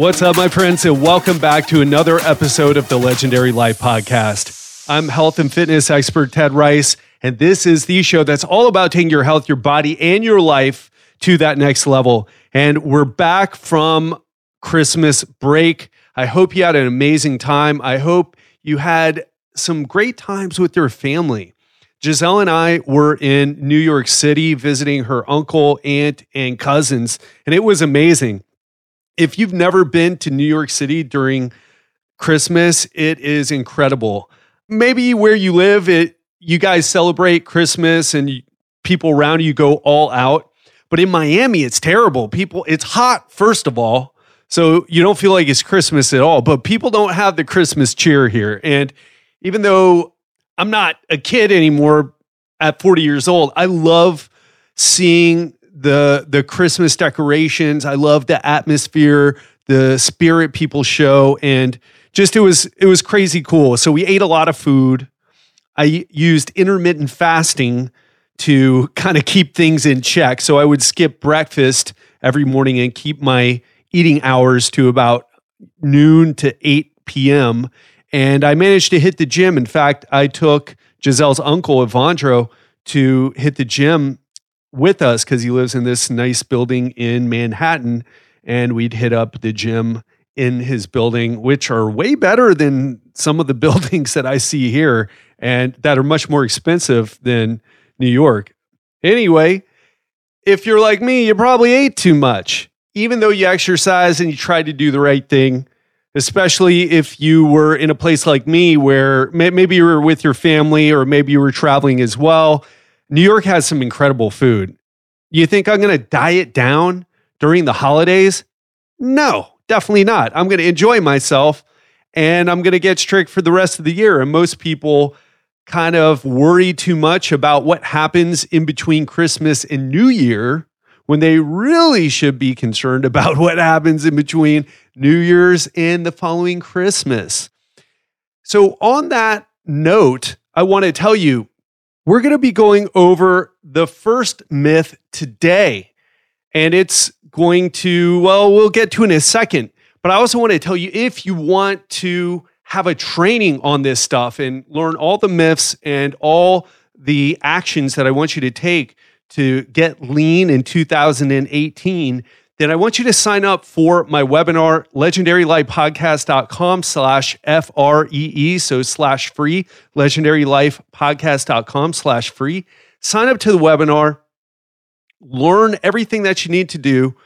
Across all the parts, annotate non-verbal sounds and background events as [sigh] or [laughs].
What's up, my friends, and welcome back to another episode of the Legendary Life Podcast. I'm health and fitness expert Ted Ryce, and this is the show that's all about taking your health, your body, and your life to that next level. And we're back from Christmas break. I hope you had an amazing time. I hope you had some great times with your family. Giselle and I were in New York City visiting her uncle, aunt, and cousins, and it was amazing. If you've never been to New York City during Christmas, it is incredible. Maybe where you live, it you guys celebrate Christmas and people around you go all out. But in Miami, it's terrible. People, it's hot, first of all. So you don't feel like it's Christmas at all. But people don't have the Christmas cheer here. And even though I'm not a kid anymore at 40 years old, I love seeing the the Christmas decorations. I love the atmosphere, the spirit people show, and just it was it was crazy cool. So we ate a lot of food. I used intermittent fasting to kind of keep things in check. So I would skip breakfast every morning and keep my eating hours to about noon to 8 p.m. And I managed to hit the gym. In fact, I took Giselle's uncle, Evandro, to hit the gym with us because he lives in this nice building in Manhattan. And we'd hit up the gym in his building, which are way better than some of the [laughs] buildings that I see here and that are much more expensive than New York. Anyway, if you're like me, you probably ate too much. Even though you exercise and you try to do the right thing, especially if you were in a place like me where maybe you were with your family or maybe you were traveling as well New York has some incredible food. You think I'm going to diet down during the holidays? No, definitely not. I'm going to enjoy myself and I'm going to get strict for the rest of the year. And most people kind of worry too much about what happens in between Christmas and New Year when they really should be concerned about [laughs] what happens in between New Year's and the following Christmas. So, on that note, I want to tell you we're going to be going over the first myth today. And it's going to, well, we'll get to in a second. But I also want to tell you if you want to have a training on this stuff and learn all the myths and all the actions that I want you to take to get lean in 2018, then I want you to sign up for my webinar, legendarylifepodcast.com slash F-R-E-E, so slash free, legendarylifepodcast.com slash free. Sign up to the webinar, learn everything that you need to do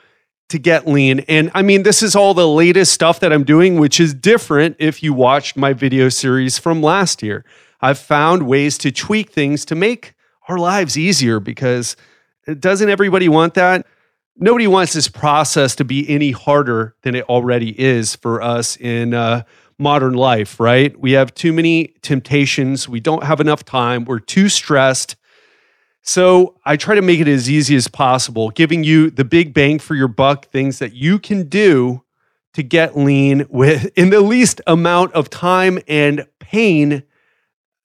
to get lean. And I mean, this is all the latest stuff that I'm doing, which is different if you watched my video series from last year. I've found ways to tweak things to make our lives easier because doesn't everybody want that? Nobody wants this process to be any harder than it already is for us in uh, modern life, right? We have too many temptations. We don't have enough time. We're too stressed. So I try to make it as easy as possible, giving you the big bang for your buck things that you can do to get lean with [laughs] in the least amount of time and pain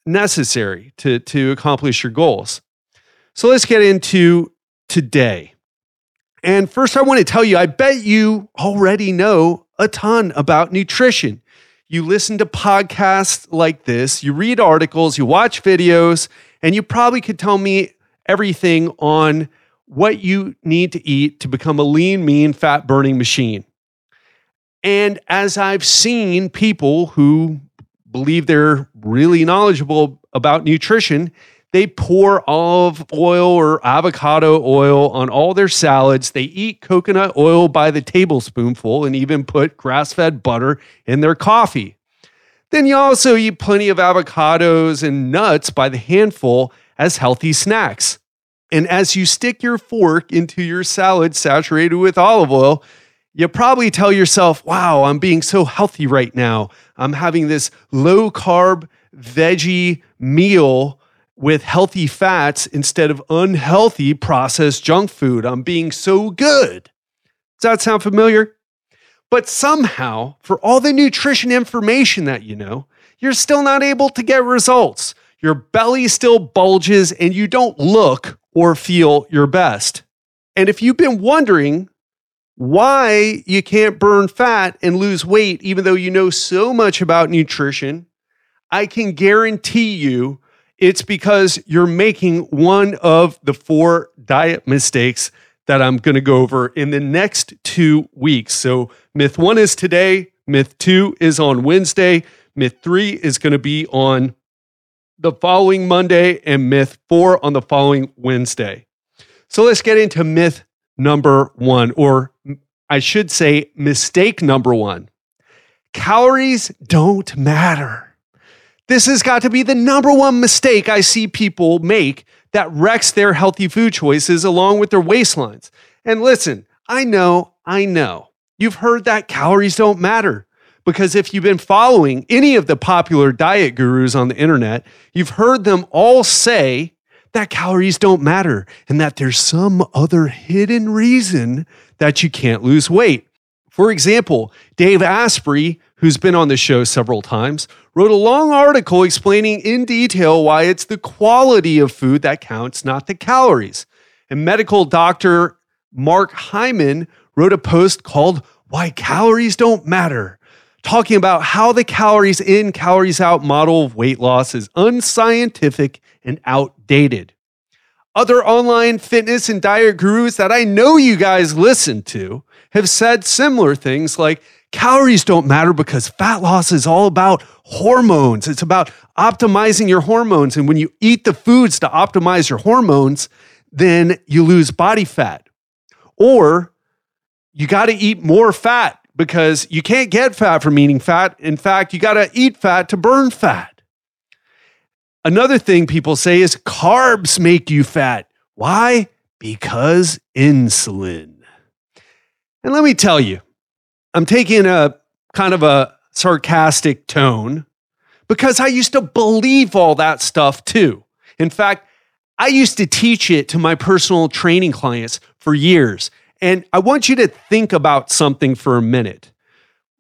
necessary to, to accomplish your goals. So let's get into today. And first, I want to tell you I bet you already know a ton about nutrition. You listen to podcasts like this, you read articles, you watch videos, and you probably could tell me everything on what you need to eat to become a lean, mean, fat burning machine. And as I've seen people who believe they're really knowledgeable about nutrition, they pour olive oil or avocado oil on all their salads. They eat coconut oil by the tablespoonful and even put grass fed butter in their coffee. Then you also eat plenty of avocados and nuts by the handful as healthy snacks. And as you stick your fork into your salad saturated with olive oil, you probably tell yourself, wow, I'm being so healthy right now. I'm having this low carb veggie meal with healthy fats instead of unhealthy processed junk food. I'm being so good. Does that sound familiar? But somehow, for all the nutrition information that you know, you're still not able to get results. Your belly still bulges and you don't look or feel your best. And if you've been wondering why you can't burn fat and lose weight, even though you know so much about nutrition, I can guarantee you it's because you're making one of the four diet mistakes that I'm going to go over in the next two weeks. So, myth one is today, myth two is on Wednesday, myth three is going to be on the following Monday, and myth four on the following Wednesday. So, let's get into myth number one, or I should say, mistake number one calories don't matter. This has got to be the number one mistake I see people make that wrecks their healthy food choices along with their waistlines. And listen, I know, I know, you've heard that calories don't matter. Because if you've been following any of the popular diet gurus on the internet, you've heard them all say that calories don't matter and that there's some other hidden reason that you can't lose weight. For example, Dave Asprey, who's been on the show several times, wrote a long article explaining in detail why it's the quality of food that counts, not the calories. And medical doctor Mark Hyman wrote a post called Why Calories Don't Matter, talking about how the calories in, calories out model of weight loss is unscientific and outdated. Other online fitness and diet gurus that I know you guys listen to have said similar things like calories don't matter because fat loss is all about hormones. It's about optimizing your hormones. And when you eat the foods to optimize your hormones, then you lose body fat. Or you got to eat more fat because you can't get fat from eating fat. In fact, you got to eat fat to burn fat. Another thing people say is carbs make you fat. Why? Because insulin. And let me tell you, I'm taking a kind of a sarcastic tone because I used to believe all that stuff too. In fact, I used to teach it to my personal training clients for years. And I want you to think about something for a minute.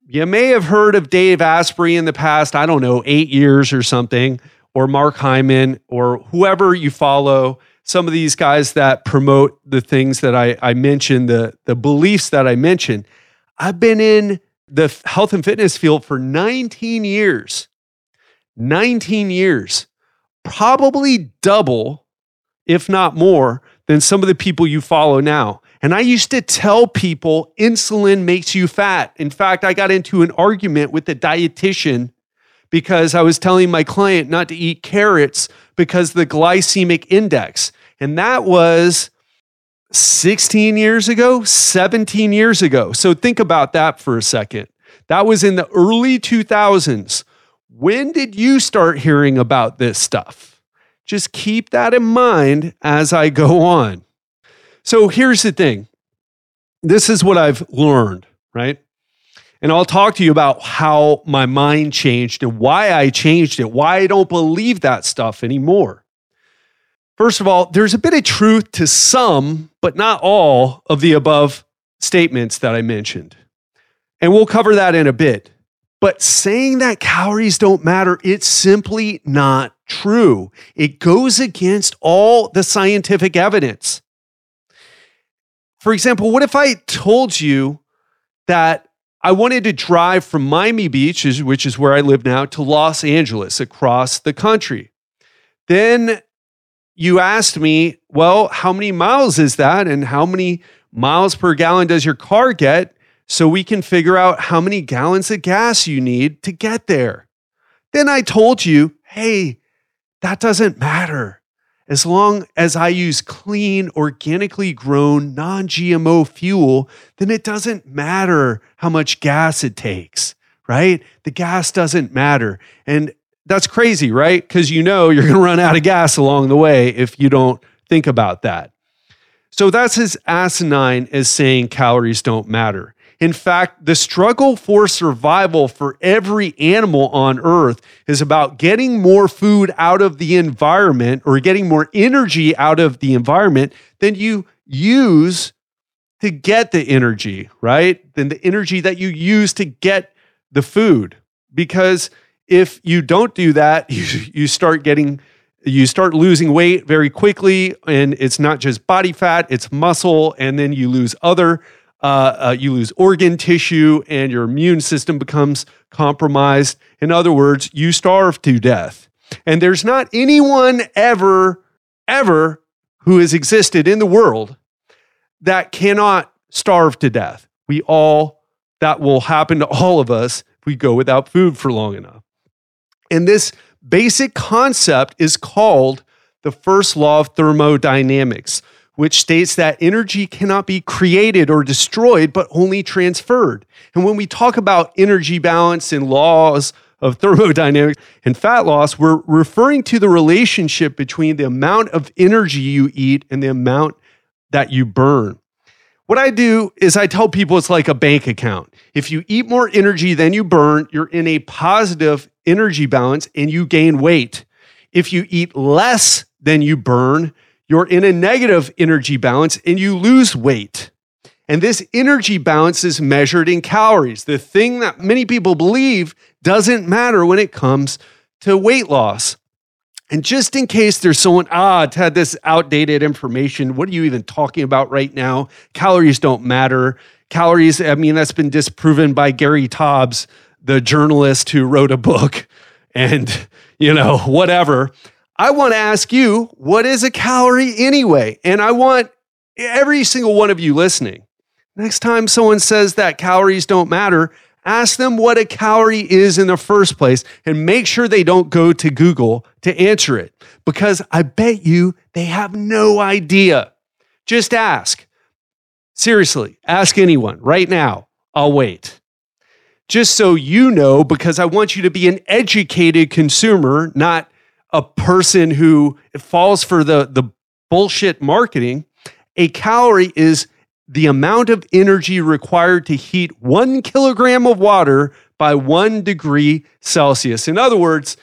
You may have heard of Dave Asprey in the past, I don't know, eight years or something, or Mark Hyman, or whoever you follow some of these guys that promote the things that I, I mentioned, the, the beliefs that I mentioned. I've been in the health and fitness field for 19 years. 19 years, probably double, if not more, than some of the people you follow now. And I used to tell people insulin makes you fat. In fact, I got into an argument with the dietitian because I was telling my client not to eat carrots because the glycemic index. And that was 16 years ago, 17 years ago. So think about that for a second. That was in the early 2000s. When did you start hearing about this stuff? Just keep that in mind as I go on. So here's the thing this is what I've learned, right? And I'll talk to you about how my mind changed and why I changed it, why I don't believe that stuff anymore. First of all, there's a bit of truth to some, but not all, of the above statements that I mentioned. And we'll cover that in a bit. But saying that calories don't matter, it's simply not true. It goes against all the scientific evidence. For example, what if I told you that I wanted to drive from Miami Beach, which is where I live now, to Los Angeles across the country? Then you asked me, well, how many miles is that? And how many miles per gallon does your car get? So we can figure out how many gallons of gas you need to get there. Then I told you, hey, that doesn't matter. As long as I use clean, organically grown, non GMO fuel, then it doesn't matter how much gas it takes, right? The gas doesn't matter. And that's crazy, right? Because you know you're going to run out of gas along the way if you don't think about that. So that's as asinine as saying calories don't matter. In fact, the struggle for survival for every animal on earth is about getting more food out of the environment or getting more energy out of the environment than you use to get the energy, right? Than the energy that you use to get the food. Because if you don't do that, [laughs] you, you start getting you start losing weight very quickly and it's not just body fat, it's muscle and then you lose other uh, uh, you lose organ tissue and your immune system becomes compromised. In other words, you starve to death. And there's not anyone ever, ever who has existed in the world that cannot starve to death. We all, that will happen to all of us if we go without food for long enough. And this basic concept is called the first law of thermodynamics which states that energy cannot be created or destroyed, but only transferred. And when we talk about energy balance and laws of thermodynamics and fat loss, we're referring to the relationship between the amount of energy you eat and the amount that you burn. What I do is I tell people it's like a bank account. If you eat more energy than you burn, you're in a positive energy balance and you gain weight. If you eat less than you burn, you're in a negative energy balance and you lose weight. And this energy balance is measured in calories, the thing that many people believe doesn't matter when it comes to weight loss. And just in case there's someone, ah, had this outdated information, what are you even talking about right now? Calories don't matter. Calories, I mean, that's been disproven by Gary Taubes, the journalist who wrote a book, and, you know, whatever. I want to ask you, what is a calorie anyway? And I want every single one of you listening. Next time someone says that calories don't matter, ask them what a calorie is in the first place and make sure they don't go to Google to answer it because I bet you they have no idea. Just ask. Seriously, ask anyone right now. I'll wait. Just so you know, because I want you to be an educated consumer, not a person who falls for the, the bullshit marketing, a calorie is the amount of energy required to heat one kilogram of water by one degree Celsius. In other words,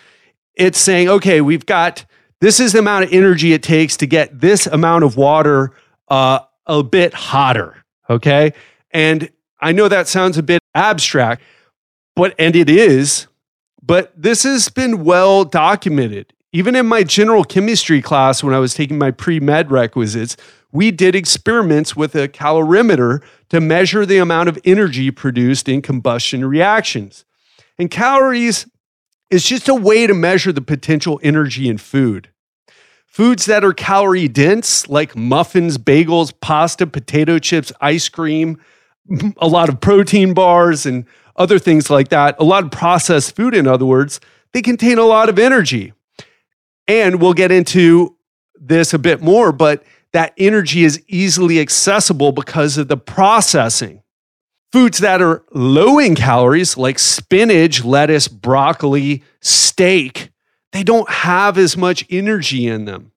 it's saying, okay, we've got this is the amount of energy it takes to get this amount of water uh, a bit hotter. Okay. And I know that sounds a bit abstract, but, and it is, but this has been well documented. Even in my general chemistry class, when I was taking my pre med requisites, we did experiments with a calorimeter to measure the amount of energy produced in combustion reactions. And calories is just a way to measure the potential energy in food. Foods that are calorie dense, like muffins, bagels, pasta, potato chips, ice cream, [laughs] a lot of protein bars, and other things like that, a lot of processed food, in other words, they contain a lot of energy. And we'll get into this a bit more, but that energy is easily accessible because of the processing. Foods that are low in calories, like spinach, lettuce, broccoli, steak, they don't have as much energy in them.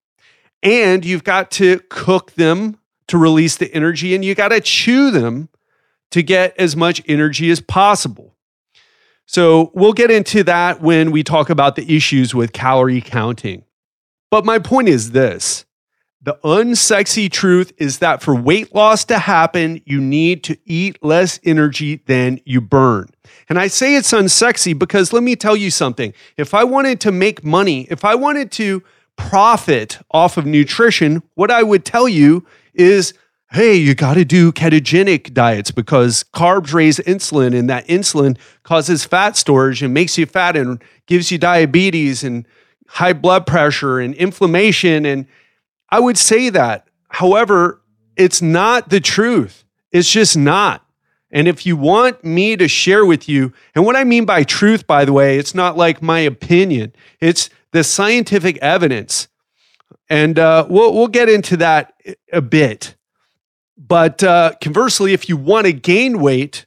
And you've got to cook them to release the energy, and you got to chew them to get as much energy as possible. So we'll get into that when we talk about the issues with calorie counting. But my point is this the unsexy truth is that for weight loss to happen, you need to eat less energy than you burn. And I say it's unsexy because let me tell you something. If I wanted to make money, if I wanted to profit off of nutrition, what I would tell you is hey, you got to do ketogenic diets because carbs raise insulin and that insulin causes fat storage and makes you fat and gives you diabetes and high blood pressure and inflammation. And I would say that. However, it's not the truth. It's just not. And if you want me to share with you, and what I mean by truth, by the way, it's not like my opinion, it's the scientific evidence. And uh, we'll, we'll get into that a bit. But uh, conversely, if you want to gain weight,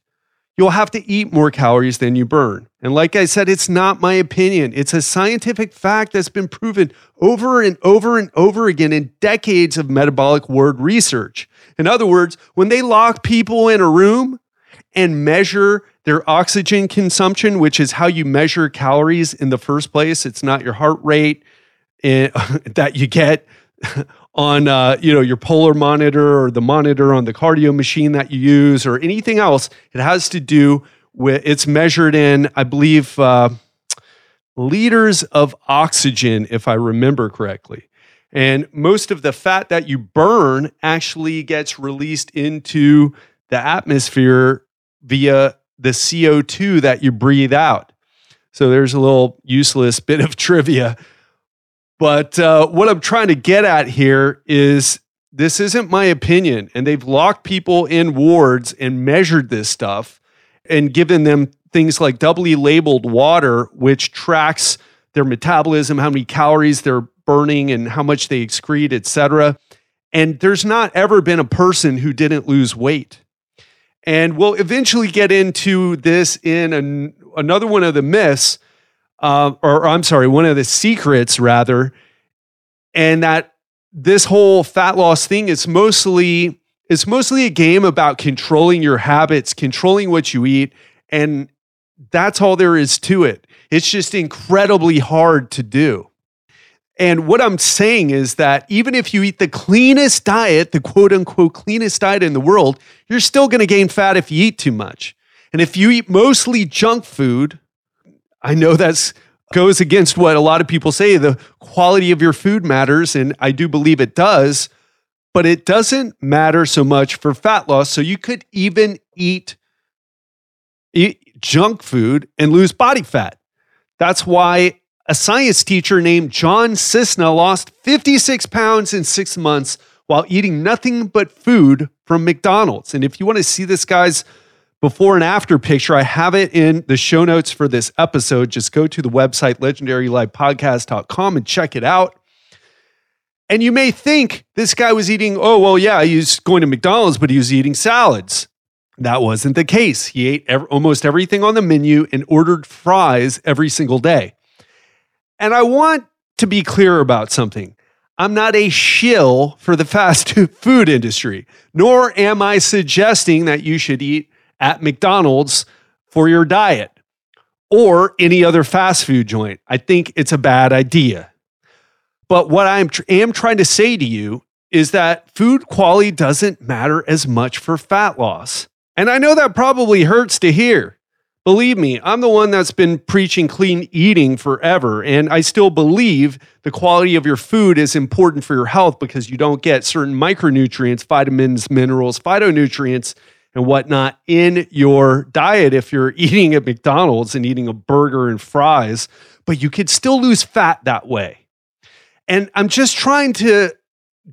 you'll have to eat more calories than you burn. And like I said, it's not my opinion. It's a scientific fact that's been proven over and over and over again in decades of metabolic ward research. In other words, when they lock people in a room and measure their oxygen consumption, which is how you measure calories in the first place, it's not your heart rate eh, [laughs] that you get on uh, you know your polar monitor or the monitor on the cardio machine that you use or anything else. It has to do with it's measured in, I believe, uh, liters of oxygen, if I remember correctly. And most of the fat that you burn actually gets released into the atmosphere via the CO2 that you breathe out. So there's a little useless bit of [laughs] trivia. But uh, what I'm trying to get at here is this isn't my opinion. And they've locked people in wards and measured this stuff and given them things like doubly labeled water, which tracks their metabolism, how many calories they're burning, and how much they excrete, etc. And there's not ever been a person who didn't lose weight. And we'll eventually get into this in an, another one of the myths, uh, or I'm sorry, one of the secrets, rather, and that this whole fat loss thing is mostly it's mostly a game about controlling your habits, controlling what you eat, and that's all there is to it. It's just incredibly hard to do. And what I'm saying is that even if you eat the cleanest diet, the quote unquote cleanest diet in the world, you're still going to gain fat if you eat too much. And if you eat mostly junk food, I know that's goes against what a lot of people say the quality of your food matters and I do believe it does, but it doesn't matter so much for fat loss. So you could even eat, eat junk food and lose body fat. That's why a science teacher named John Cisna lost 56 pounds in six months while eating nothing but food from McDonald's. And if you want to see this guy's before and after picture, I have it in the show notes for this episode. Just go to the website legendarylifepodcast.com and check it out. And you may think this guy was eating, oh, well, yeah, he was going to McDonald's, but he was eating salads. That wasn't the case. He ate ev- almost everything on the menu and ordered fries every single day. And I want to be clear about something. I'm not a shill for the fast [laughs] food industry, nor am I suggesting that you should eat at McDonald's for your diet or any other fast food joint. I think it's a bad idea. But what I am trying to say to you is that food quality doesn't matter as much for fat loss. And I know that probably hurts to hear. Believe me, I'm the one that's been preaching clean eating forever, and I still believe the quality of your food is important for your health because you don't get certain micronutrients, vitamins, minerals, phytonutrients, and whatnot in your diet if you're [laughs] eating at McDonald's and eating a burger and fries, but you could still lose fat that way. And I'm just trying to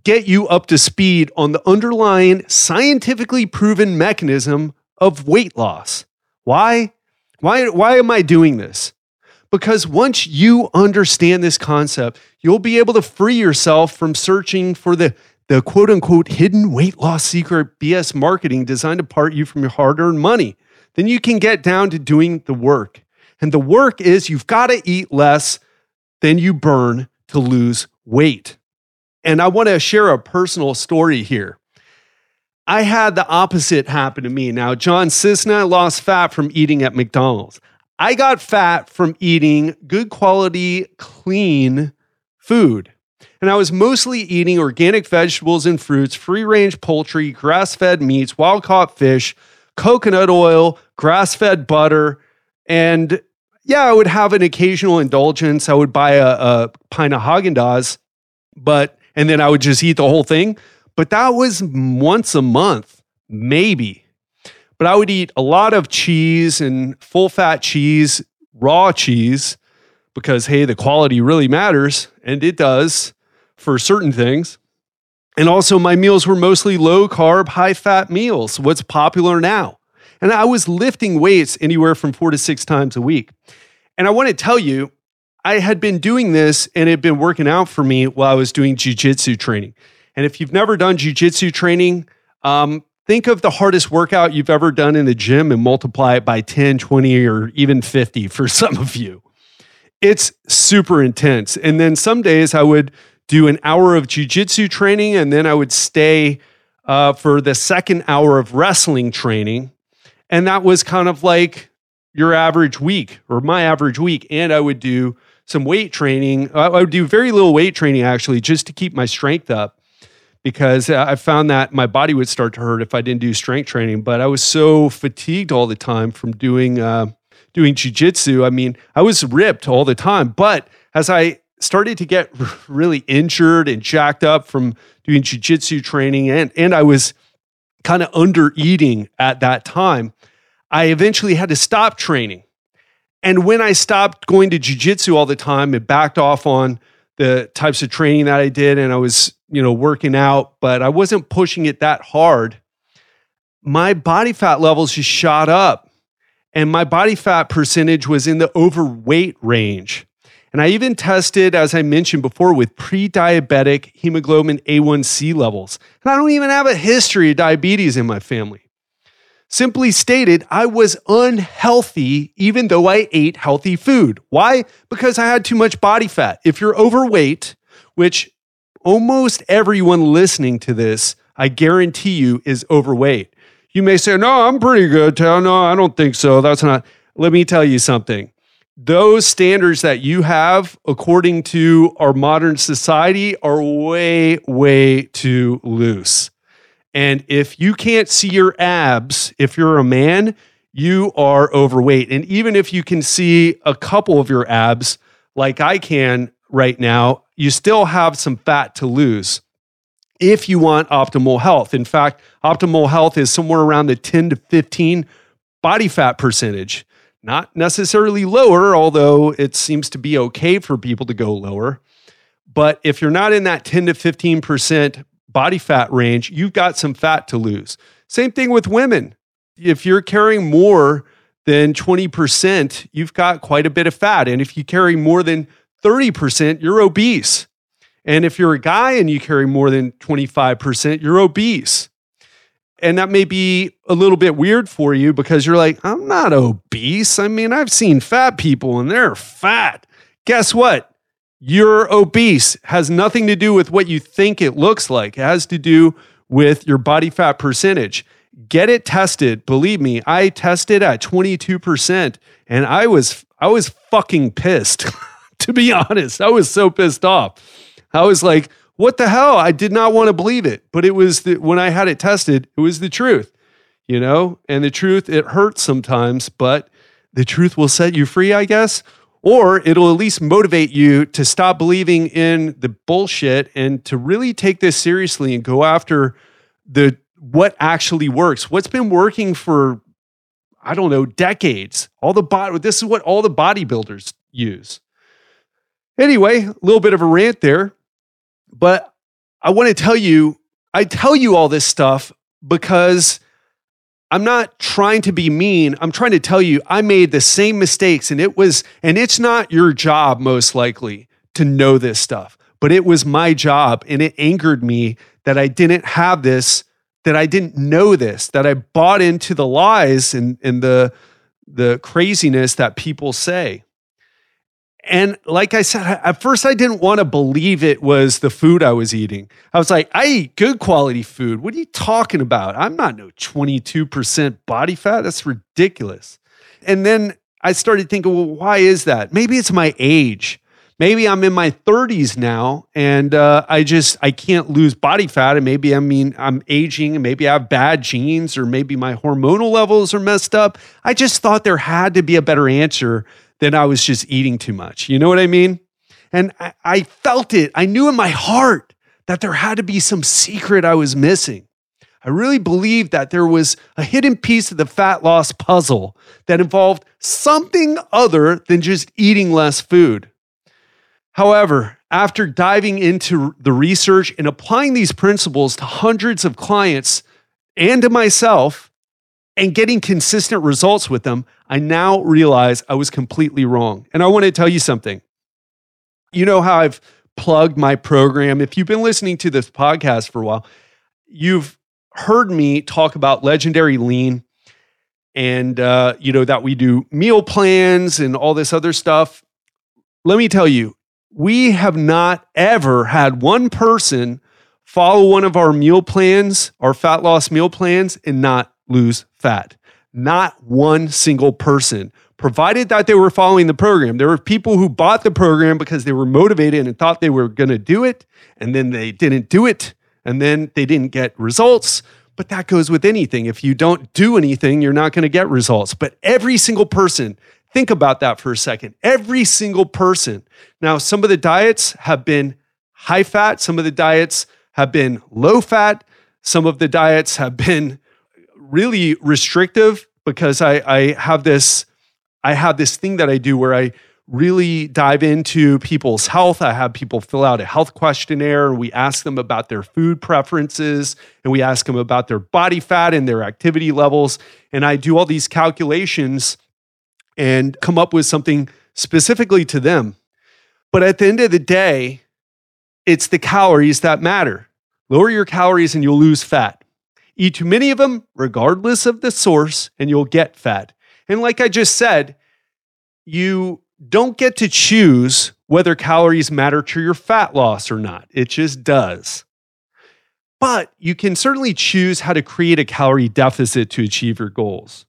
get you up to speed on the underlying scientifically proven mechanism of weight loss. Why? Why, why am I doing this? Because once you understand this concept, you'll be able to free yourself from searching for the, the quote unquote hidden weight loss secret BS marketing designed to part you from your hard earned money. Then you can get down to doing the work. And the work is you've got to eat less than you burn to lose weight. And I want to share a personal story here. I had the opposite happen to me. Now, John Cisna lost fat from eating at McDonald's. I got fat from eating good quality, clean food. And I was mostly eating organic vegetables and fruits, free range poultry, grass fed meats, wild caught fish, coconut oil, grass fed butter. And yeah, I would have an occasional indulgence. I would buy a, a pint of Haagen Dazs, but and then I would just eat the whole thing but that was once a month, maybe. But I would eat a lot of cheese and full fat cheese, raw cheese, because hey, the quality really matters, and it does for certain things. And also, my meals were mostly low carb, high fat meals, what's popular now. And I was lifting weights anywhere from four to six times a week. And I want to tell you, I had been doing this and it had been working out for me while I was doing jujitsu training. And if you've never done jujitsu training, um, think of the hardest workout you've ever done in the gym and multiply it by 10, 20, or even 50 for [laughs] some of you. It's super intense. And then some days I would do an hour of jujitsu training and then I would stay uh, for the second hour of wrestling training. And that was kind of like your average week or my average week. And I would do some weight training. I would do very little weight training actually, just to keep my strength up because I found that my body would start to hurt if I didn't do strength training. But I was so fatigued all the time from doing uh, doing jujitsu. I mean, I was ripped all the time. But as I started to get really injured and jacked up from doing jujitsu training, and and I was kind of under eating at that time, I eventually had to stop training. And when I stopped going to jujitsu all the time and backed off on the types of training that I did, and I was, you know, working out, but I wasn't pushing it that hard, my body fat levels just shot up. And my body fat percentage was in the overweight range. And I even tested, as I mentioned before, with pre diabetic hemoglobin A1C levels. And I don't even have a history of diabetes in my family. Simply stated, I was unhealthy even though I ate healthy food. Why? Because I had too much body fat. If you're overweight, which almost everyone listening to this, I guarantee you, is overweight. You may say, No, I'm pretty good. No, I don't think so. That's not. Let me tell you something. Those standards that you have, according to our modern society, are way, way too loose. And if you can't see your abs, if you're a man, you are overweight. And even if you can see a couple of your abs, like I can right now, you still have some fat to lose if you want optimal health. In fact, optimal health is somewhere around the 10 to 15 body fat percentage. Not necessarily lower, although it seems to be okay for people to go lower. But if you're not in that 10 to 15% body fat range, you've got some fat to lose. Same thing with women. If you're carrying more than 20%, you've got quite a bit of fat. And if you carry more than 30%, you're obese. And if you're a guy and you carry more than 25%, you're obese. And that may be a little bit weird for you because you're like, I'm not obese. I mean, I've seen fat people and they're fat. Guess what? you're obese has nothing to do with what you think it looks like. It has to do with your body fat percentage. Get it tested. Believe me, I tested at 22% and I was I was fucking pissed. [laughs] to be honest, I was so pissed off. I was like, what the hell? I did not want to believe it, but it was the, when I had it tested, it was the truth. You know, and the truth it hurts sometimes, but the truth will set you free, I guess. Or it'll at least motivate you to stop believing in the bullshit and to really take this seriously and go after the what actually works. What's been working for i don't know decades. All the body this is what all the bodybuilders use. Anyway a little bit of a rant there but i want to tell you i tell you all this stuff because I'm not trying to be mean. I'm trying to tell you I made the same mistakes and it was and it's not your job most likely to know this stuff, but it was my job and it angered me that I didn't have this, that I didn't know this, that I bought into the lies and and the the craziness that people say. And like I said, at first I didn't want to believe it was the food I was eating. I was like, I eat good quality food. What are you talking about? I'm not no 22% body fat. That's ridiculous. And then I started thinking, well, why is that? Maybe it's my age. Maybe I'm in my 30s now and uh, I just I can't lose body fat and maybe I mean I'm aging and maybe I have bad genes or maybe my hormonal levels are messed up. I just thought there had to be a better answer then I was just eating too much. You know what I mean? And I, I felt it. I knew in my heart that there had to be some secret I was missing. I really believed that there was a hidden piece of the fat loss puzzle that involved something other than just eating less food. However, after diving into the research and applying these principles to hundreds of clients and to myself, and getting consistent results with them, I now realize I was completely wrong. And I want to tell you something. You know how I've plugged my program. If you've been listening to this podcast for a while, you've heard me talk about legendary lean and uh, you know that we do meal plans and all this other stuff let me tell you we have not ever had one person follow one of our meal plans our fat loss meal plans and not lose fat. Not one single person, provided that they were following the program. There were people who bought the program because they were motivated and thought they were going to do it, and then they didn't do it, and then they didn't get results. But that goes with anything. If you don't do anything, you're not going to get results. But every single person, think about that for a second. Every single person. Now, some of the diets have been high fat, some of the diets have been low fat, some of the diets have been really restrictive because I, I have this I have this thing that I do where I really dive into people's health. I have people fill out a health questionnaire and we ask them about their food preferences and we ask them about their body fat and their activity levels. And I do all these calculations and come up with something specifically to them. But at the end of the day, it's the calories that matter. Lower your calories and you'll lose fat. Eat too many of them, regardless of the source, and you'll get fat. And like I just said, you don't get to choose whether calories matter to your fat loss or not. It just does. But you can certainly choose how to create a calorie deficit to achieve your goals.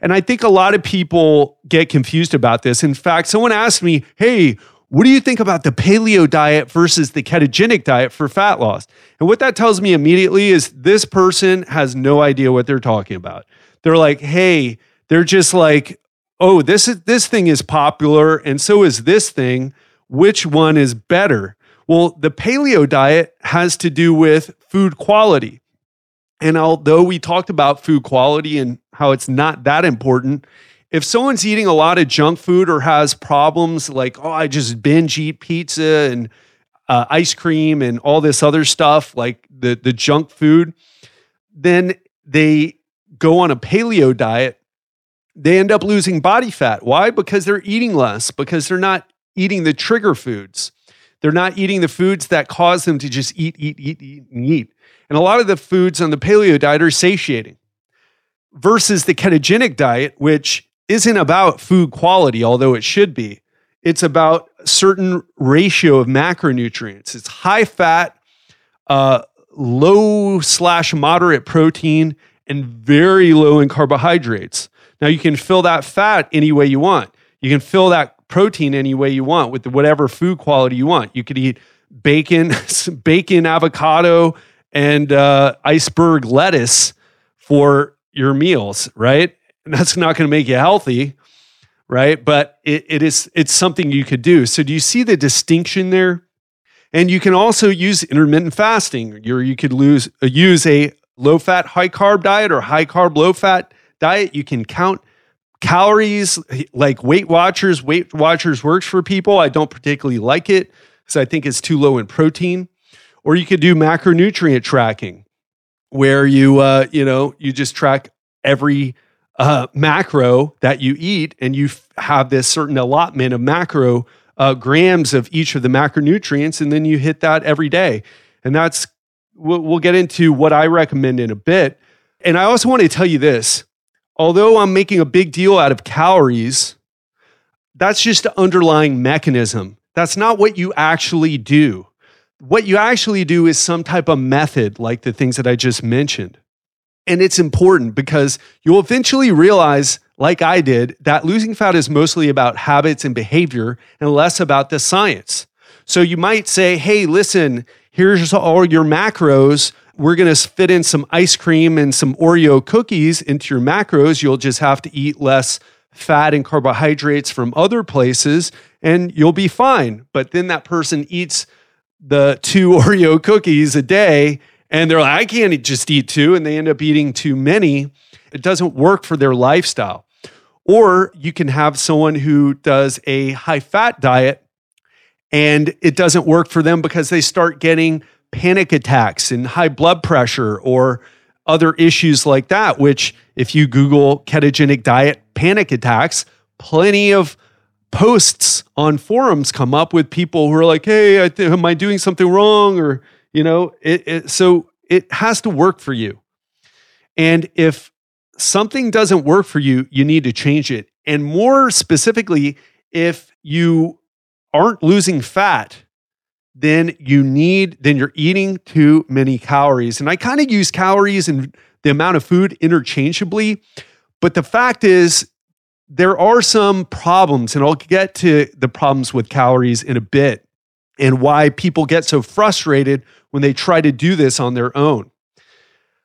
And I think a lot of people get confused about this. In fact, someone asked me, Hey, what do you think about the paleo diet versus the ketogenic diet for fat loss? And what that tells me immediately is this person has no idea what they're talking about. They're like, Hey, they're just like, oh, this is this thing is popular and so is this thing. Which one is better? Well, the paleo diet has to do with food quality. And although we talked about food quality and how it's not that important, if someone's eating a lot of junk food or has problems like, oh, I just binge eat pizza and uh, ice cream and all this other stuff, like the, the junk food, then they go on a paleo diet they end up losing body fat. Why? Because they're eating less, because they're not eating the trigger foods. They're not eating the foods that cause them to just eat, eat, eat, eat, and eat. And a lot of the foods on the paleo diet are satiating versus the ketogenic diet, which isn't about food quality, although it should be. It's about certain ratio of macronutrients. It's high fat, uh, low slash moderate protein, and very low in carbohydrates. Now you can fill that fat any way you want. You can fill that protein any way you want with whatever food quality you want. You could eat bacon, [laughs] bacon, avocado, and uh, iceberg lettuce for your meals, right? And [laughs] that's not going to make you healthy, right? But it, it is it's something you could do. So do you see the distinction there? And you can also use intermittent fasting. You're, you could lose, uh, use a low fat, high carb diet or high carb, low fat diet. You can count calories like Weight Watchers. Weight Watchers works for people. I don't particularly like it because I think it's too low in protein. Or you could do macronutrient tracking, where you uh, you know you just track every uh, macro that you eat, and you f- have this certain allotment of macro uh, grams of each of the macronutrients, and then you hit that every day. And that's we'll, we'll get into what I recommend in a bit. And I also want to tell you this although I'm making a big deal out of calories, that's just the underlying mechanism. That's not what you actually do. What you actually do is some type of method, like the things that I just mentioned. And it's important because you'll eventually realize, like I did, that losing fat is mostly about habits and behavior and less about the science. So you might say, hey, listen, here's all your macros we're going to fit in some ice cream and some Oreo cookies into your macros. You'll just have to eat less fat and carbohydrates from other places and you'll be fine. But then that person eats the two [laughs] Oreo cookies a day and they're like, I can't just eat two. And they end up eating too many. It doesn't work for their lifestyle. Or you can have someone who does a high fat diet and it doesn't work for them because they start getting panic attacks and high blood pressure or other issues like that, which, if you Google ketogenic diet panic attacks, plenty of posts on forums come up with people who are like, hey, am I doing something wrong? Or, you know, it, it, so it has to work for you. And if something doesn't work for you, you need to change it. And more specifically, if you aren't losing fat, then you need then you're eating too many calories. And I kind of use calories and the amount of food interchangeably, but the fact is there are some problems and I'll get to the problems with calories in a bit and why people get so frustrated when they try to do this on their own.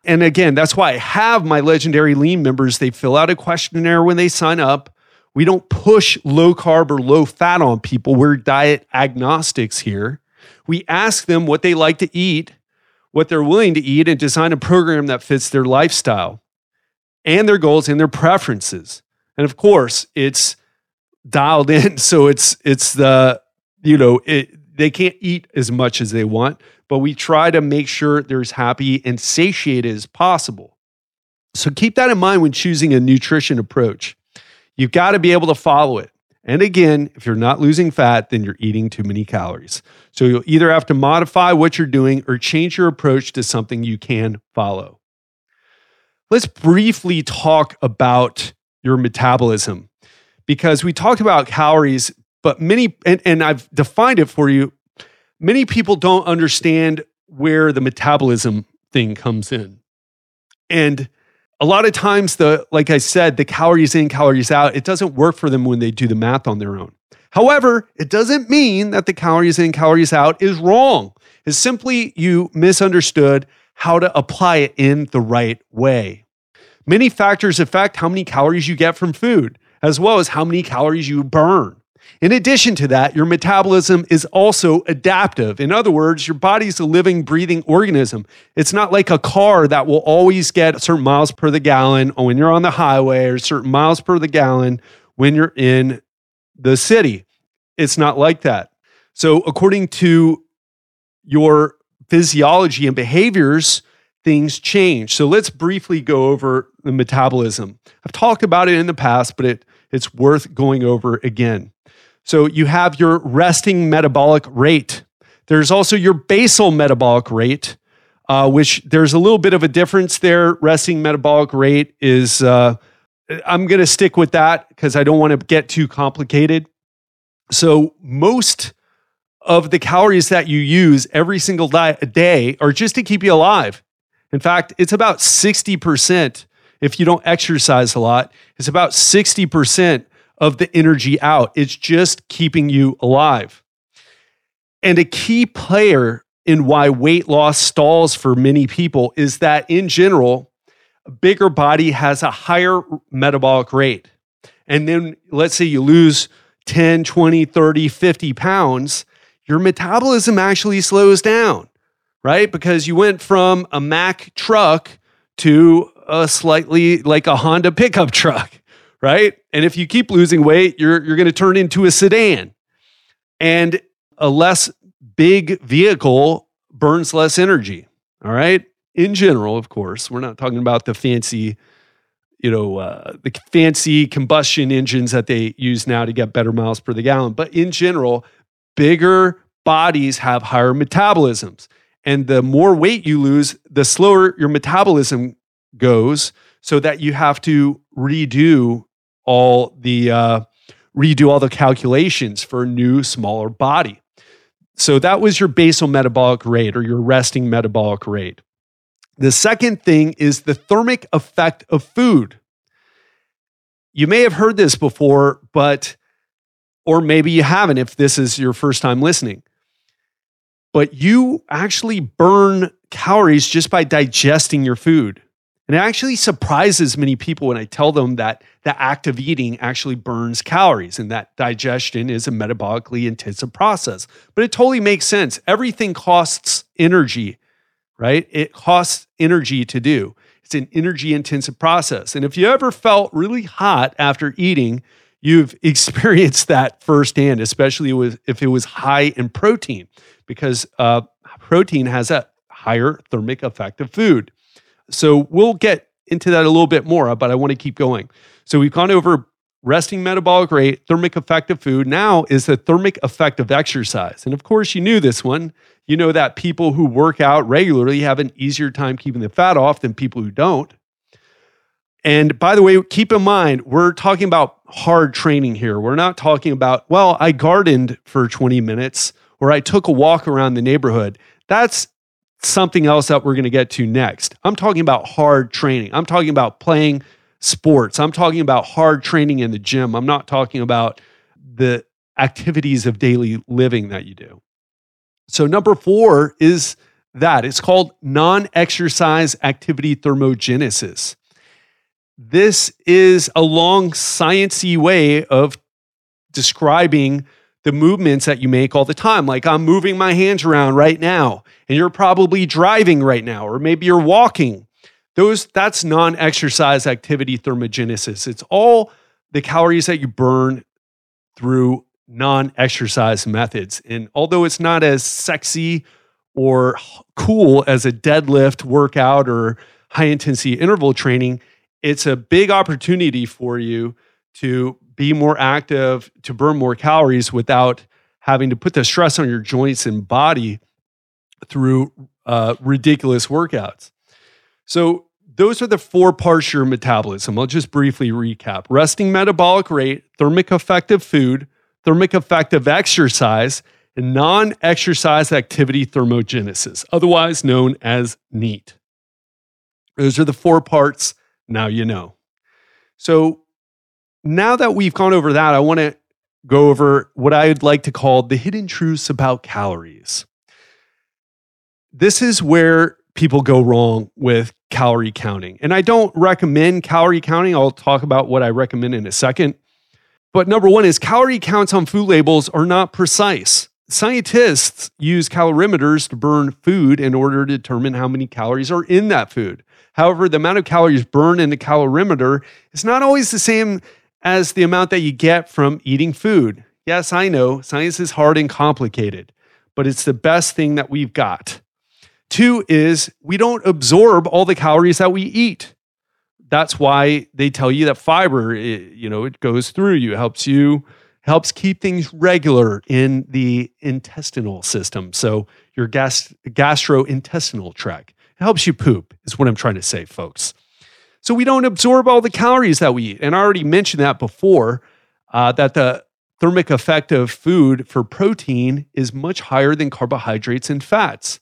And again, that's why I have my legendary lean members. They fill out a questionnaire when they sign up. We don't push low carb or low fat on people. We're diet agnostics here. We ask them what they like to eat. what they're willing to eat and design a program that fits their lifestyle and their goals and their preferences. And of course, it's dialed in [laughs] so it's it's the you know, it, they can't eat as much as they want, but we try to make sure they're as happy and satiated as possible. So keep that in mind when choosing a nutrition approach. You've got to be able to follow it. And again, if you're not losing fat, then you're eating too many calories. So you'll either have to modify what you're doing or change your approach to something you can follow. Let's briefly talk about your metabolism because we talked about calories, but many, and, and I've defined it for you, many people don't understand where the metabolism thing comes in. And a lot of times the like i said the calories in calories out it doesn't work for them when they do the math on their own. However it doesn't mean that the calories in calories out is wrong. It's simply you misunderstood how to apply it in the right way. Many factors affect how many calories you get from food as well as how many calories you burn in addition to that, your metabolism is also adaptive. In other words, your body's a living, breathing organism. It's not like a car that will always get certain miles per the gallon when you're on the highway or certain miles per the gallon when you're in the city. It's not like that. So, according to your physiology and behaviors, things change. So, let's briefly go over the metabolism. I've talked about it in the past, but it, it's worth going over again. So you have your resting metabolic rate. There's also your basal metabolic rate, uh, which there's a little bit of a difference there. Resting metabolic rate is, uh, I'm going to stick with that because I don't want to get too complicated. So most of the calories that you use every single day are just to keep you alive. In fact, it's about 60% if you don't exercise a lot. It's about 60% of the energy out. It's just keeping you alive. And a key player in why weight loss stalls for many people is that in general, a bigger body has a higher metabolic rate. And then let's say you lose 10, 20, 30, 50 pounds, your metabolism actually slows down, right? Because you went from a Mack truck to a slightly like a Honda pickup truck right? And if you keep losing weight, you're you're going to turn into a sedan. And a less big vehicle burns less energy, all right? In general, of course, we're not talking about the fancy you know, uh, the fancy combustion engines that they use now to get better miles per the gallon. But in general, bigger bodies have higher metabolisms. And the more weight you lose, the slower your metabolism goes, so that you have to redo all the uh, redo all the calculations for a new smaller body. So that was your basal metabolic rate or your resting metabolic rate. The second thing is the thermic effect of food. You may have heard this before, but or maybe you haven't if this is your first time listening. But you actually burn calories just by digesting your food. And it actually surprises many people when I tell them that the act of eating actually burns calories and that digestion is a metabolically intensive process. But it totally makes sense. Everything costs energy, right? It costs energy to do. It's an energy intensive process. And if you ever felt really hot after eating, you've [laughs] experienced that firsthand, especially if it was high in protein, because uh, protein has a higher thermic effect of food. So we'll get into that a little bit more, but I want to keep going. So we've gone over resting metabolic rate, thermic effect of food. Now is the thermic effect of exercise. And of course, you knew this one. You know that people who work out regularly have an easier time keeping the fat off than people who don't. And by the way, keep in mind, we're talking about hard training here. We're not talking about, well, I gardened for 20 minutes or I took a walk around the neighborhood. That's something else that we're going to get to next. I'm talking about hard training. I'm talking about playing sports. I'm talking about hard training in the gym. I'm not talking about the activities of daily living that you do. So, number four is that it's called non exercise activity thermogenesis. This is a long, sciency way of describing the movements that you make all the time. Like I'm moving my hands around right now, and you're probably driving right now, or maybe you're walking. Those that's non-exercise activity thermogenesis. It's all the calories that you burn through non-exercise methods. And although it's not as sexy or cool as a deadlift workout or high intensity interval training, it's a big opportunity for you to be more active, to burn more calories without having to put the stress on your joints and body through uh, ridiculous workouts. So, those are the four parts of your metabolism. I'll just briefly recap resting metabolic rate, thermic effect of food, thermic effect of exercise, and non exercise activity thermogenesis, otherwise known as NEAT. Those are the four parts. Now you know. So, now that we've gone over that, I want to go over what I'd like to call the hidden truths about calories. This is where people go wrong with calorie counting. And I don't recommend calorie counting. I'll talk about what I recommend in a second. But number one is calorie counts on food labels are not precise. Scientists use calorimeters to burn food in order to determine how many calories are in that food. However, the amount of calories burned in the calorimeter is not always the same as the amount that you get from eating food. Yes, I know science is hard and complicated, but it's the best thing that we've got. Two is we don't absorb all the calories that we eat. That's why they tell you that fiber, it, you know, it goes through you, helps you helps keep things regular in the intestinal system. So your gas, gastrointestinal tract. It helps you poop, is what I'm trying to say, folks. So we don't absorb all the calories that we eat. And I already mentioned that before uh, that the thermic effect of food for protein is much higher than carbohydrates and fats.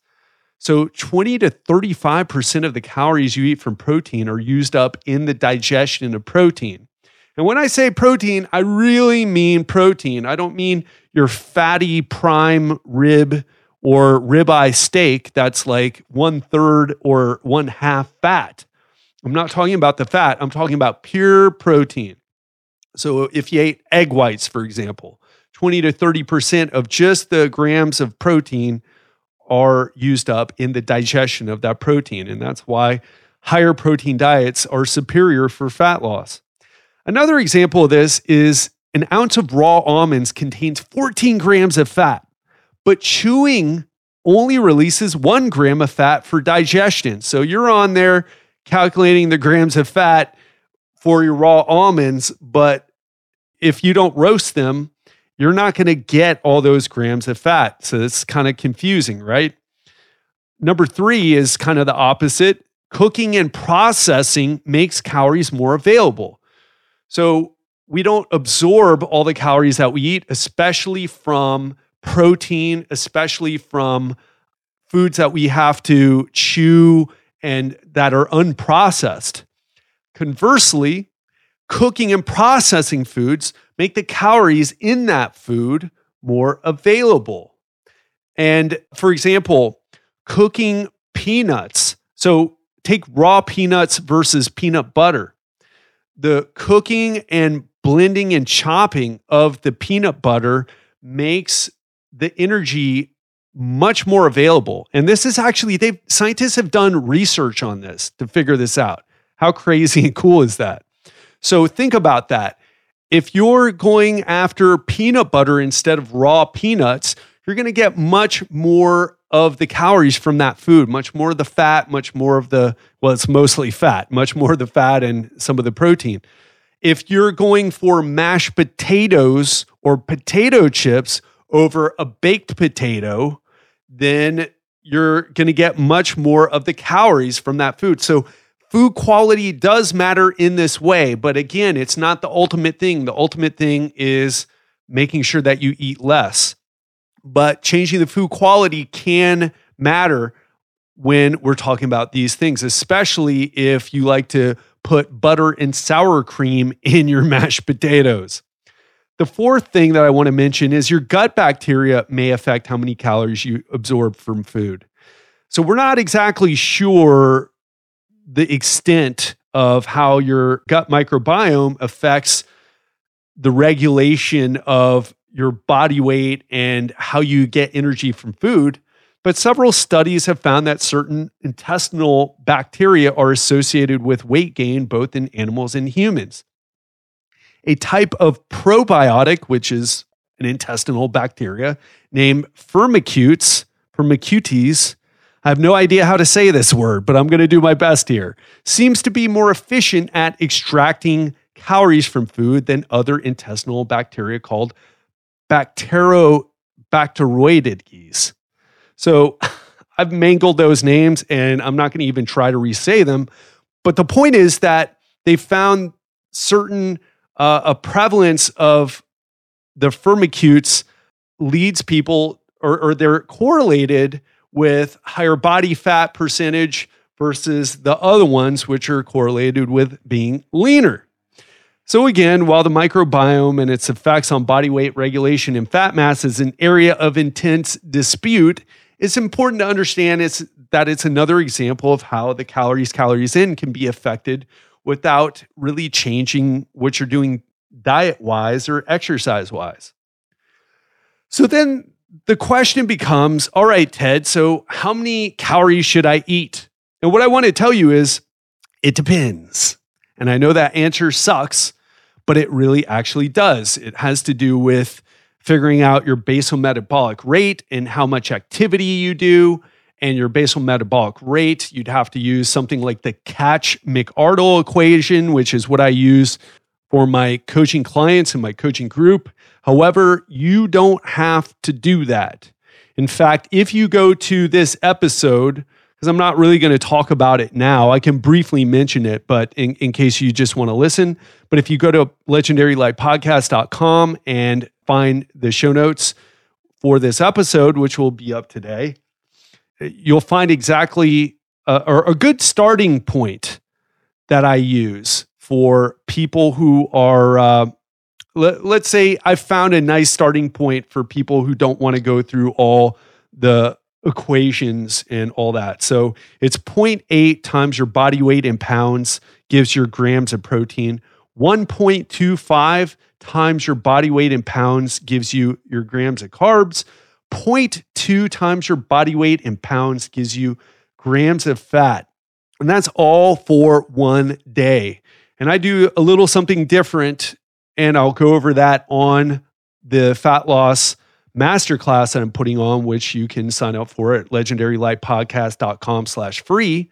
So 20 to 35% of the calories you eat from protein are used up in the digestion of protein. And when I say protein, I really mean protein. I don't mean your fatty prime rib or ribeye steak that's like one third or one half fat. I'm not talking about the fat, I'm talking about pure protein. So if you ate egg whites, for example, 20 to 30% of just the grams of protein are used up in the digestion of that protein. And that's why higher protein diets are superior for fat loss. Another example of this is an ounce of raw almonds contains 14 grams of fat, but chewing only releases one gram of fat for digestion. So you're on there calculating the grams of fat for your raw almonds, but if you don't roast them, you're not going to get all those grams of fat. So it's kind of confusing, right? Number three is kind of the opposite. Cooking and processing makes calories more available. So we don't absorb all the calories that we eat, especially from protein, especially from foods that we have to chew and that are unprocessed. Conversely, cooking and processing foods make the calories in that food more available. And for example, cooking peanuts. So take raw peanuts versus peanut butter. The cooking and blending and chopping of the peanut butter makes the energy much more available. And this is actually they scientists have done research on this to figure this out. How crazy and cool is that? So think about that. If you're going after peanut butter instead of raw peanuts, you're going to get much more of the calories from that food, much more of the fat, much more of the, well, it's mostly fat, much more of the fat and some of the protein. If you're going for mashed potatoes or potato chips over a baked potato, then you're going to get much more of the calories from that food. So, food quality does matter in this way. But again, it's not the ultimate thing. The ultimate thing is making sure that you eat less. But changing the food quality can matter when we're talking about these things, especially if you like to put butter and sour cream [laughs] in your mashed potatoes. The fourth thing that I want to mention is your gut bacteria may affect how many calories you absorb from food. So we're not exactly sure the extent of how your gut microbiome affects the regulation of your body weight and how you get energy from food. But several studies have found that certain intestinal bacteria are associated with weight gain, both in animals and humans. A type of probiotic, which is an intestinal bacteria named Firmicutes, Firmicutes, I have no idea how to say this word, but I'm going to do my best here. Seems to be more efficient at extracting calories from food than other intestinal bacteria called bacterobacteroides. So [laughs] I've mangled those names and I'm not going to even try to re-say them. But the point is that they found certain uh, a prevalence of the firmicutes leads people or, or they're correlated with higher body fat percentage versus the other ones, which are correlated with being leaner. So, again, while the microbiome and its effects on body weight regulation and fat mass is an area of intense dispute, it's important to understand it's, that it's another example of how the calories, calories in can be affected without really changing what you're doing diet wise or exercise wise. So, then the question becomes all right, Ted, so how many calories should I eat? And what I want to tell you is it depends. And I know that answer sucks, but it really actually does. It has to do with figuring out your basal metabolic rate and how much activity you do and your basal metabolic rate. You'd have to use something like the Katch-McArdle equation, which is what I use for my coaching clients and my coaching group. However, you don't have to do that. In fact, if you go to this episode, because I'm not really going to talk about it now, I can briefly mention it, but in, in case you just want to listen. But if you go to legendarylifepodcast.com and find the show notes for this episode, which will be up today, you'll find exactly a, or a good starting point that I use for people who are uh, let, let's say I found a nice starting point for people who don't want to go through all the equations and all that. So it's 0.8 times your body weight in pounds gives your grams of protein. 1.25 times your body weight in pounds gives you your grams of carbs. 0.2 times your body weight in pounds gives you grams of fat. And that's all for one day. And I do a little something different and I'll go over that on the fat loss masterclass that I'm putting on, which you can sign up for at legendarylifepodcast.com slash free.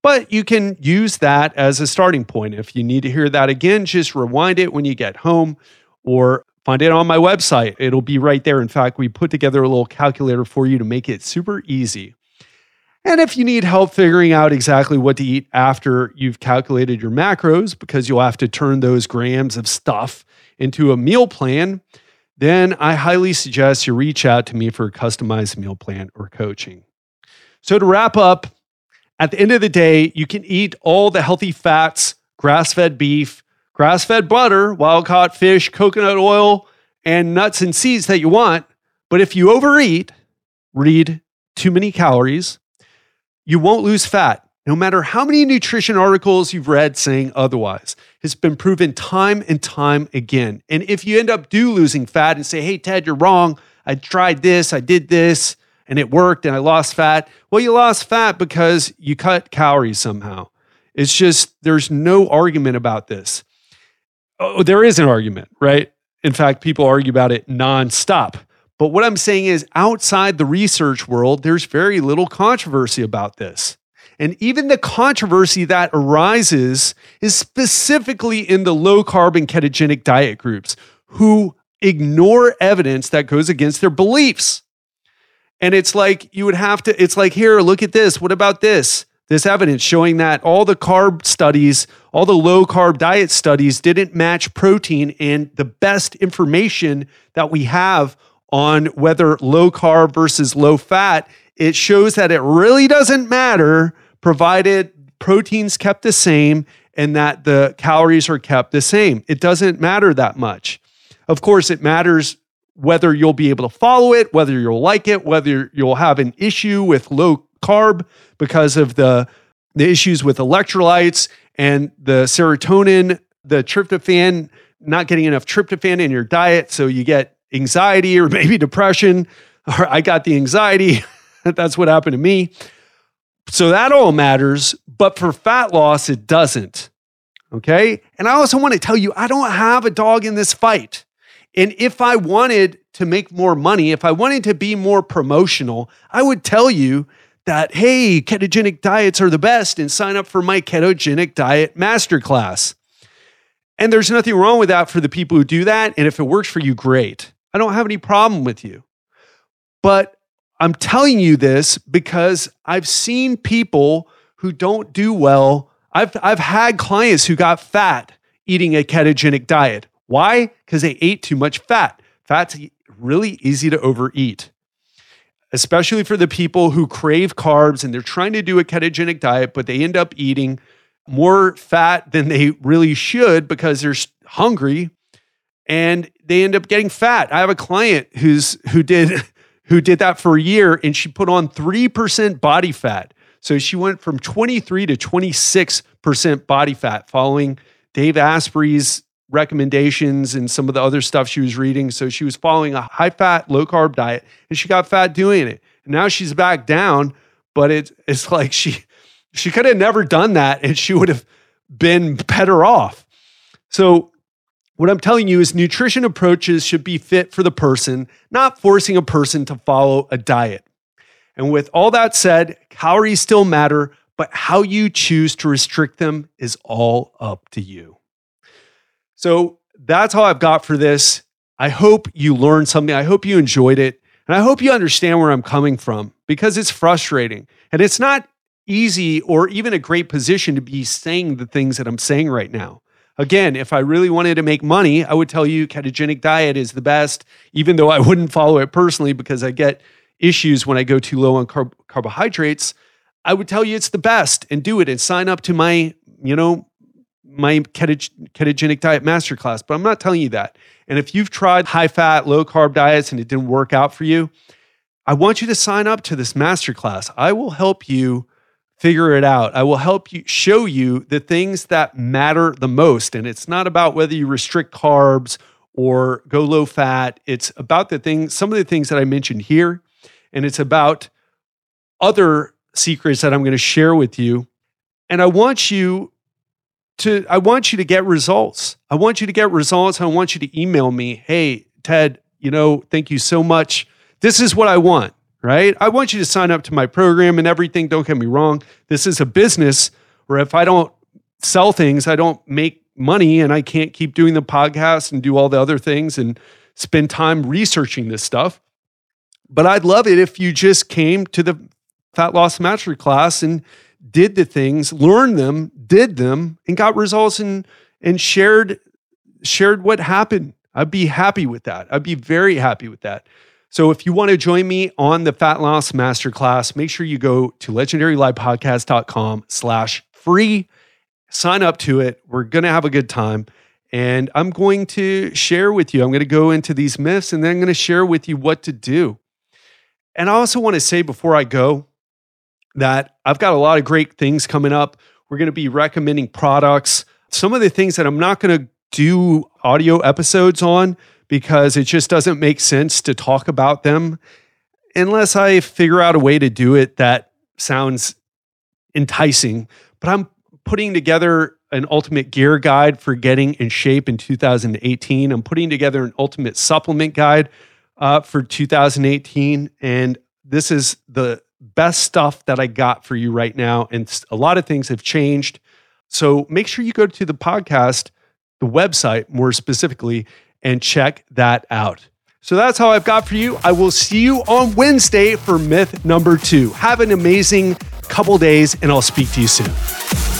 But you can use that as a starting point. If you need to hear that again, just rewind it when you get home or find it on my website. It'll be right there. In fact, we put together a little calculator for you to make it super easy. And if you need help figuring out exactly what to eat after you've calculated your macros, because you'll have to turn those grams of stuff into a meal plan, then I highly suggest you reach out to me for a customized meal plan or coaching. So, to wrap up, at the end of the day, you can eat all the healthy fats, grass fed beef, grass fed butter, wild caught fish, coconut oil, and nuts and seeds that you want. But if you overeat, read too many calories, you won't lose fat no matter how many nutrition articles you've read saying otherwise. It's been proven time and time again. And if you end up do losing fat and say, hey, Ted, you're wrong. I tried this, I did this, and it worked, and I lost fat. Well, you lost fat because you cut calories somehow. It's just, there's no argument about this. Oh, there is an argument, right? In fact, people argue about it nonstop. But what I'm saying is, outside the research world, there's very little controversy about this. And even the controversy that arises is specifically in the low carb and ketogenic diet groups who ignore evidence that goes against their beliefs. And it's like you would have to, it's like, here, look at this. What about this? This evidence showing that all the carb studies, all the low carb diet studies didn't match protein. And the best information that we have on whether low carb versus low fat, it shows that it really doesn't matter provided proteins kept the same and that the calories are kept the same. It doesn't matter that much. Of course, it matters whether you'll be able to follow it, whether you'll like it, whether you'll have an issue with low carb because of the, the issues with electrolytes and the serotonin, the tryptophan, not getting enough tryptophan in your diet. So you get anxiety or [laughs] maybe depression, or I got the anxiety. [laughs] That's what happened to me. So that all matters. But for fat loss, it doesn't. Okay. And I also want to tell you, I don't have a dog in this fight. And if I wanted to make more money, if I wanted to be more promotional, I would tell you that, hey, ketogenic diets are the best and sign up for my ketogenic diet masterclass. And there's nothing wrong with that for the people who do that. And if it works for you, great. I don't have any problem with you. But I'm telling you this because I've seen people who don't do well. I've, I've had clients who got fat eating a ketogenic diet. Why? Because they ate too much fat. Fat's really easy to overeat, especially for the people who crave carbs and they're trying to do a ketogenic diet, but they end up eating more fat than they really should because they're hungry and they end up getting fat. I have a client who's who did [laughs] who did that for a year and she put on 3% body fat. So she went from 23 to 26% body fat following Dave Asprey's recommendations and some of the other stuff she was reading. So she was following a high fat, low carb diet and she got fat doing it. And now she's back down, but it's it's [laughs] like she she could have never done that and she would have been better off. So, what I'm telling you is nutrition approaches should be fit for the person, not forcing a person to follow a diet. And with all that said, calories still matter, but how you choose to restrict them is all up to you. So, that's all I've got for this. I hope you learned something. I hope you enjoyed it. And I hope you understand where I'm coming from because it's frustrating. And it's not easy or even a great position to be saying the things that I'm saying right now. Again, if I really wanted to make money, I would tell you ketogenic diet is the best, even though I wouldn't follow it personally because I get issues when I go too low on carb- carbohydrates. I would tell you it's the best and do it and sign up to my, you know, my ketogenic diet masterclass. But I'm not telling you that. And if you've tried high fat, low carb diets and it didn't work out for you, I want you to sign up to this masterclass. I will help you figure it out. I will help you show you the things that matter the most. And it's not about whether you restrict carbs or go low fat. It's about the things, some of the things that I mentioned here. And it's about other secrets that I'm going to share with you. And I want you to, I want you to get results. I want you to get results. I want you to email me, hey, Ted, you know, thank you so much. This is what I want right? I want you to sign up to my program and everything. Don't get me wrong. This is a business where if I don't sell things, I don't make money and I can't keep doing the podcast and do all the other things and spend time researching this stuff. But I'd love it if you just came to the Fat Loss Mastery class and did the things, learned them, did them, and got results and and shared shared what happened. I'd be happy with that. I'd be very happy with that. So if you want to join me on the Fat Loss Masterclass, make sure you go to legendarylifepodcast.com slash free. Sign up to it. We're going to have a good time. And I'm going to share with you, I'm going to go into these myths and then I'm going to share with you what to do. And I also want to say before I go that I've got a lot of great things coming up. We're going to be recommending products. Some of the things that I'm not going to do audio episodes on because it just doesn't make sense to talk about them unless I figure out a way to do it that sounds enticing. But I'm putting together an ultimate gear guide for getting in shape in 2018. I'm putting together an ultimate supplement guide uh, for 2018. And this is the best stuff that I got for you right now. And a lot of things have changed. So make sure you go to the podcast, the website more specifically, and check that out. So that's how I've got for you. I will see you on Wednesday for myth number two. Have an amazing couple days, and I'll speak to you soon.